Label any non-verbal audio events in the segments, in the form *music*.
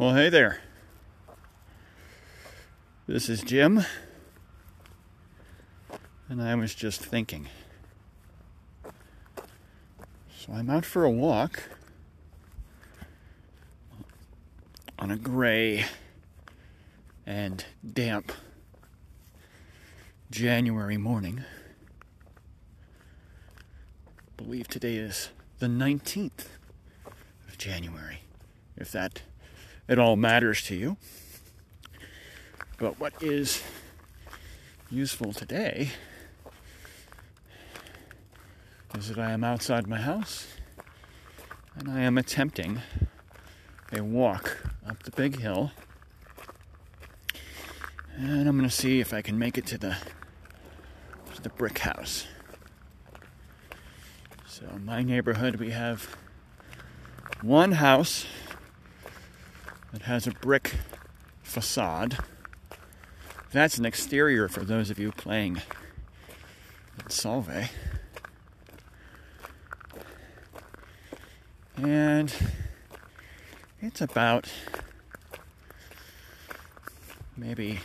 Well, hey there. This is Jim. And I was just thinking. So I'm out for a walk on a gray and damp January morning. I believe today is the 19th of January, if that at all matters to you. But what is useful today is that I am outside my house and I am attempting a walk up the big hill. And I'm going to see if I can make it to the to the brick house. So, in my neighborhood, we have one house that has a brick facade. That's an exterior for those of you playing at Solvay. And it's about maybe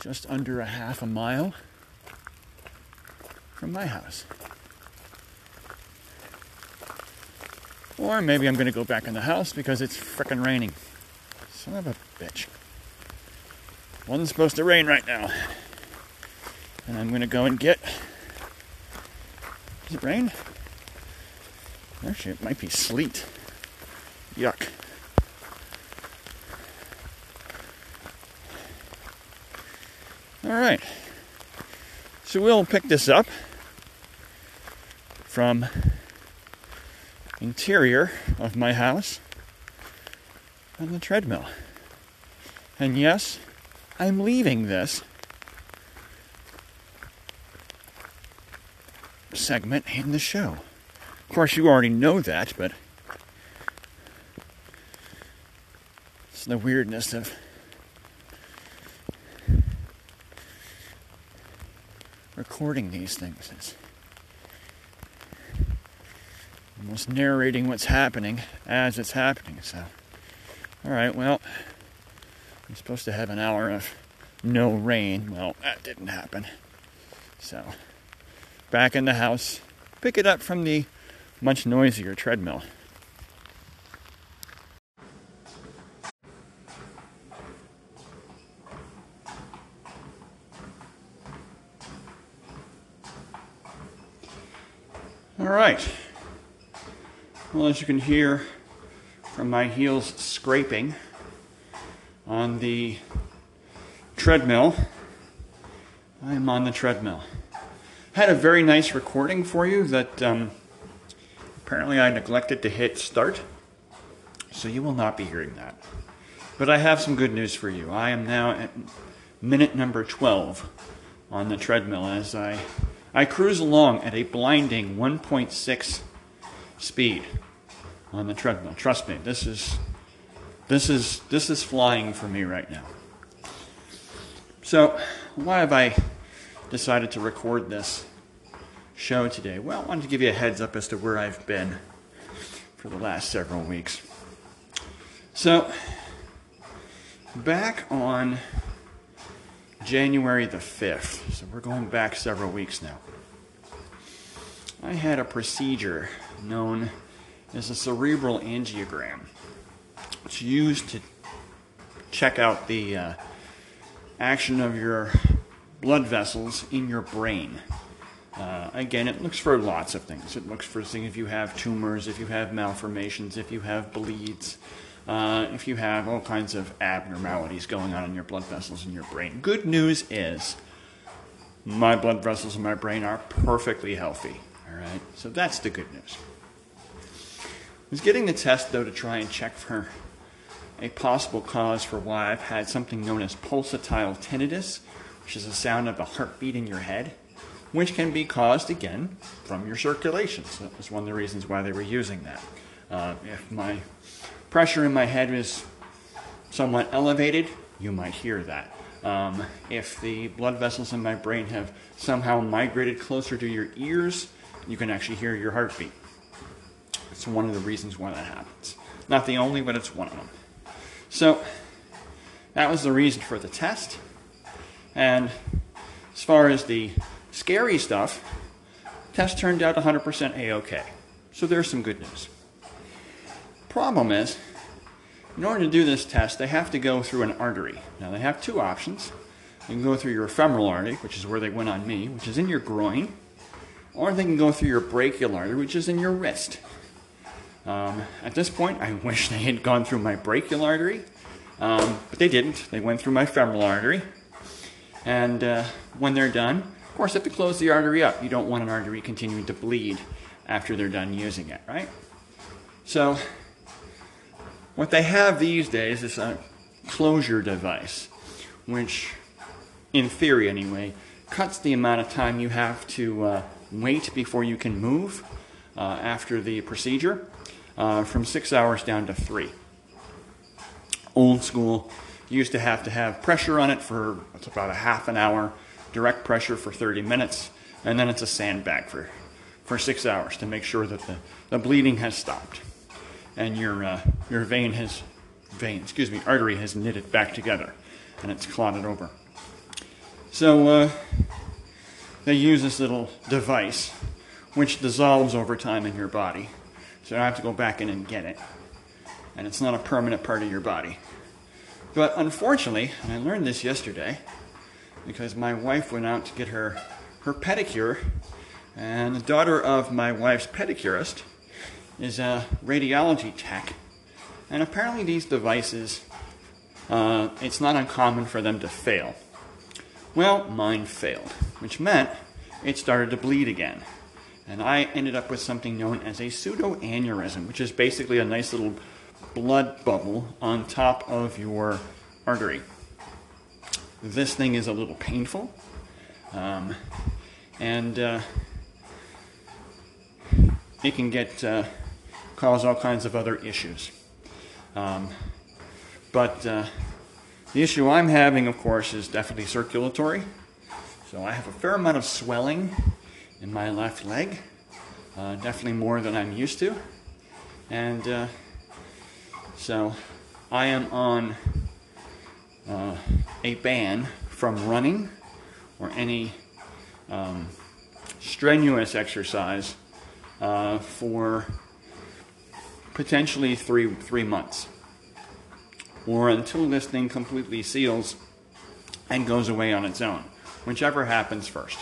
just under a half a mile from my house. Or maybe I'm going to go back in the house because it's frickin' raining. Son of a bitch. Wasn't supposed to rain right now. And I'm going to go and get. Is it rain? Actually, it might be sleet. Yuck. All right. So we'll pick this up from interior of my house on the treadmill. And yes, I'm leaving this segment in the show. Of course, you already know that, but it's the weirdness of recording these things. It's narrating what's happening as it's happening. So, all right, well, I'm supposed to have an hour of no rain. Well, that didn't happen. So, back in the house, pick it up from the much noisier treadmill. All right. Well, as you can hear from my heels scraping on the treadmill, I am on the treadmill. Had a very nice recording for you that um, apparently I neglected to hit start, so you will not be hearing that. But I have some good news for you. I am now at minute number 12 on the treadmill as I I cruise along at a blinding 1.6 speed on the treadmill. Trust me, this is this is this is flying for me right now. So, why have I decided to record this show today? Well, I wanted to give you a heads up as to where I've been for the last several weeks. So, back on January the 5th, so we're going back several weeks now. I had a procedure known as a cerebral angiogram. It's used to check out the uh, action of your blood vessels in your brain. Uh, again, it looks for lots of things. It looks for things if you have tumors, if you have malformations, if you have bleeds, uh, if you have all kinds of abnormalities going on in your blood vessels in your brain. Good news is my blood vessels in my brain are perfectly healthy. All right, so that's the good news. Was getting the test though to try and check for a possible cause for why I've had something known as pulsatile tinnitus, which is a sound of a heartbeat in your head, which can be caused again from your circulation. So that was one of the reasons why they were using that. Uh, if my pressure in my head is somewhat elevated, you might hear that. Um, if the blood vessels in my brain have somehow migrated closer to your ears, you can actually hear your heartbeat. It's one of the reasons why that happens. Not the only, but it's one of them. So that was the reason for the test. And as far as the scary stuff, test turned out 100% A-OK. So there's some good news. Problem is, in order to do this test, they have to go through an artery. Now they have two options. You can go through your femoral artery, which is where they went on me, which is in your groin, or they can go through your brachial artery, which is in your wrist. Um, at this point, I *laughs* wish they had gone through my brachial artery, um, but they didn't. They went through my femoral artery. And uh, when they're done, of course, they have to close the artery up. You don't want an artery continuing to bleed after they're done using it, right? So, what they have these days is a closure device, which, in theory anyway, cuts the amount of time you have to uh, wait before you can move uh, after the procedure uh, from six hours down to three. Old school used to have to have pressure on it for it's about a half an hour, direct pressure for 30 minutes, and then it's a sandbag for, for six hours to make sure that the, the bleeding has stopped and your, uh, your vein has, vein, excuse me, artery has knitted back together and it's clotted over. So uh, they use this little device which dissolves over time in your body. So I have to go back in and get it. And it's not a permanent part of your body. But unfortunately, and I learned this yesterday, because my wife went out to get her, her pedicure, and the daughter of my wife's pedicurist is a radiology tech. And apparently, these devices, uh, it's not uncommon for them to fail. Well, mine failed, which meant it started to bleed again. And I ended up with something known as a pseudoaneurysm, which is basically a nice little blood bubble on top of your artery. This thing is a little painful. Um, and uh, it can get uh, cause all kinds of other issues. Um, but uh, the issue I'm having, of course, is definitely circulatory. So I have a fair amount of swelling in my left leg, uh, definitely more than I'm used to. And uh, so I am on uh, a ban from running or any um, strenuous exercise uh, for potentially three three months, or until this thing completely seals and goes away on its own, whichever happens first.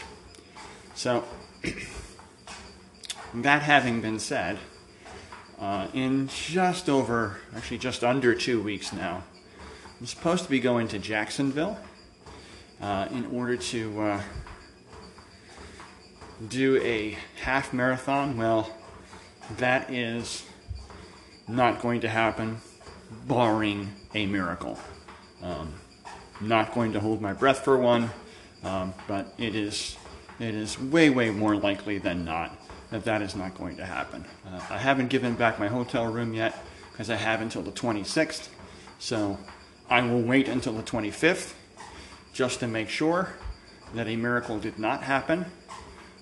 So, *clears throat* that having been said, uh, in just over, actually just under two weeks now, I'm supposed to be going to Jacksonville uh, in order to uh, do a half marathon. Well, that is not going to happen, barring a miracle. Um, not going to hold my breath for one, um, but it is it is way way more likely than not that that is not going to happen. Uh, I haven't given back my hotel room yet because I have until the 26th, so I will wait until the 25th just to make sure that a miracle did not happen.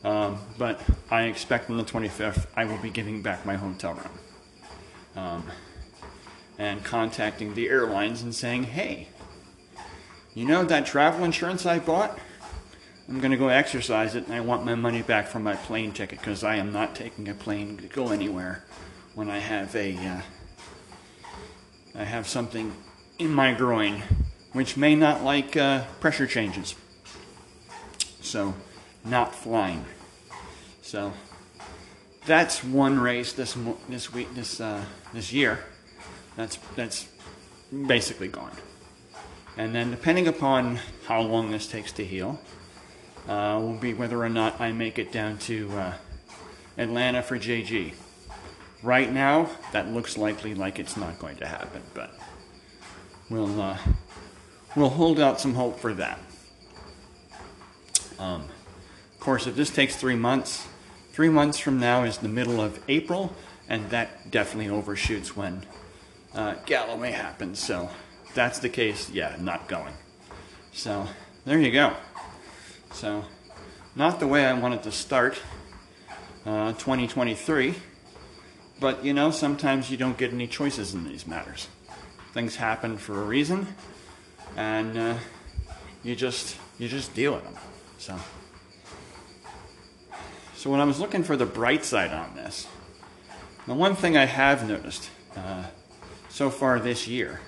Um, but I expect on the 25th I will be giving back my hotel room um, and contacting the airlines and saying, hey, you know that travel insurance I bought? I'm going to go exercise it and I want my money back from my plane ticket because I am not taking a plane to go anywhere when I have a uh, I have something in my groin which may not like uh, pressure changes. So, not flying. So, that's one race this this week this uh, this year. That's that's basically gone. And then depending upon how long this takes to heal, uh, will be whether or not I make it down to uh, Atlanta for JG. Right now, that looks likely like it's not going to happen, but we'll uh, we'll hold out some hope for that. Um, of course, if this takes three months, Three months from now is the middle of April, and that definitely overshoots when uh, Galloway happens. So if that's the case. Yeah, not going. So there you go. So not the way I wanted to start uh, 2023, but you know, sometimes you don't get any choices in these matters. Things happen for a reason, and uh, you just you just deal with them. So, so when I was looking for the bright side on this, the one thing I have noticed uh, so far this year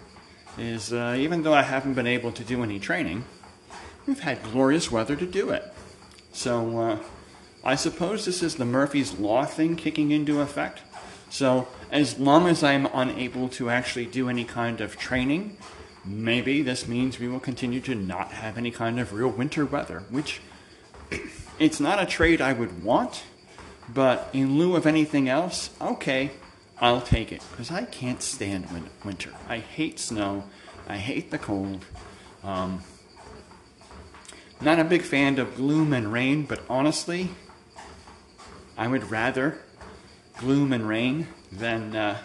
is uh, even though I haven't been able to do any training, we've had glorious weather to do it. So uh, I suppose this is the Murphy's Law thing kicking into effect. So as long as I'm unable to actually do any kind of training, maybe this means we will continue to not have any kind of real winter weather, which *clears throat* it's not a trade I would want, but in lieu of anything else, okay, I'll take it because I can't stand winter. I hate snow. I hate the cold. Um, not a big fan of gloom and rain, but honestly, I would rather gloom and rain than uh,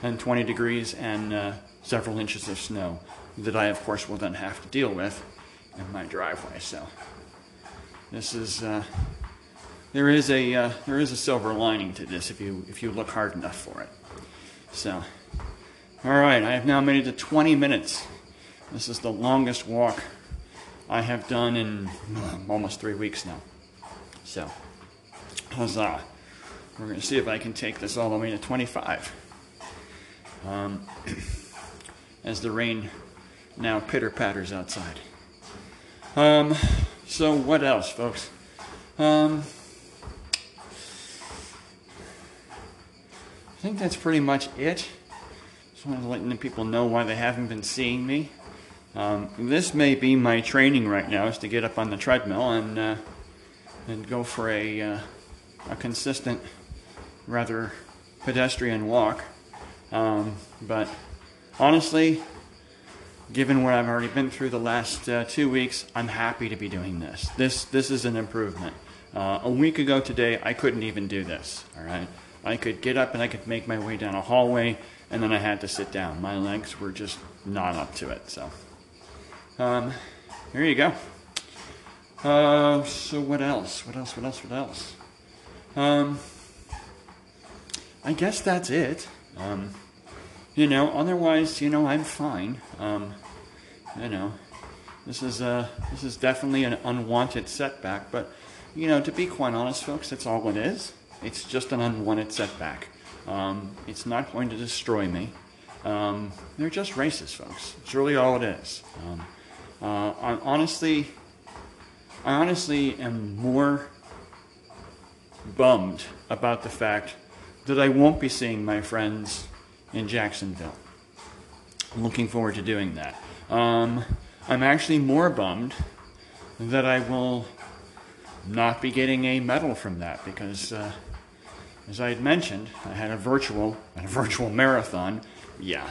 than 20 degrees and uh, several inches of snow that I, of course, will then have to deal with in my driveway. So this is uh, there is a uh, there is a silver lining to this if you if you look hard enough for it. So, all right, I have now made it to 20 minutes. This is the longest walk I have done in almost three weeks now. So, huzzah! We're going to see if I can take this all the way to 25. Um, *clears throat* as the rain now pitter patters outside. Um, so what else, folks? Um, I think that's pretty much it. Just wanted to let the people know why they haven't been seeing me. Um, this may be my training right now, is to get up on the treadmill and uh, and go for a uh, a consistent, rather pedestrian walk. Um, but honestly, given what I've already been through the last uh, two weeks, I'm happy to be doing this. This this is an improvement. Uh, a week ago today, I couldn't even do this. All right. I could get up and I could make my way down a hallway, and then I had to sit down. My legs were just not up to it. So, um, here you go. Uh, so what else? What else? What else? What else? Um, I guess that's it. Um, you know, otherwise, you know, I'm fine. Um, you know, this is uh, this is definitely an unwanted setback, but you know, to be quite honest, folks, that's all it is. It's just an unwanted setback. Um, it's not going to destroy me. Um, they're just races, folks. It's really all it is. Um, uh, I honestly, I honestly am more bummed about the fact that I won't be seeing my friends in Jacksonville. I'm looking forward to doing that. Um, I'm actually more bummed that I will not be getting a medal from that because uh, as I had mentioned, I had a virtual a virtual *laughs* marathon. Yeah,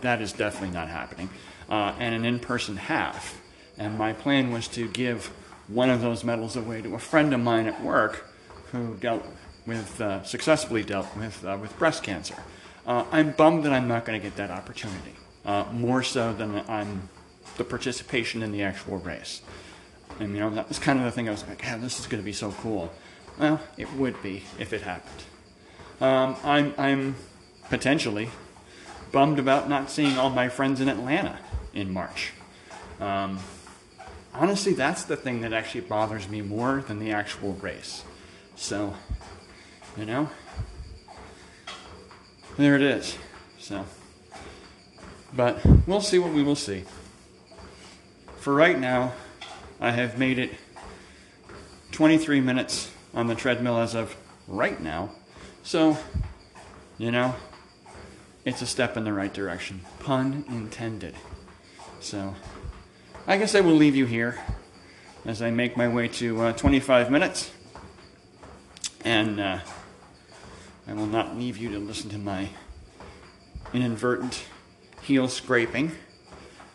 that is definitely not happening. Uh, and an in-person half. And my plan was to give one of those medals away to a friend of mine at work who dealt with uh, successfully dealt with uh, with breast cancer. Uh, I'm bummed that I'm not going to get that opportunity. Uh, more so than I'm the participation in the actual race. And you know that was kind of the thing I was like, yeah, this is going to be so cool. Well, it would be if it happened. Um, I'm, I'm potentially bummed about not seeing all my friends in Atlanta in March. Um, honestly, that's the thing that actually bothers me more than the actual race. So, you know, there it is. So, but we'll see what we will see. For right now, I have made it 23 minutes on the treadmill as of right now. So, you know, it's a step in the right direction. Pun intended. So, I guess I will leave you here as I make my way to uh, 25 minutes. And uh, I will not leave you to listen to my inadvertent heel scraping.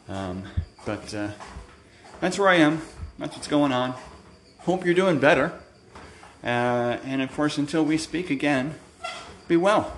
Um, but uh, that's where I am. That's what's going on. Hope you're doing better. Uh, and of course, until we speak again, be well.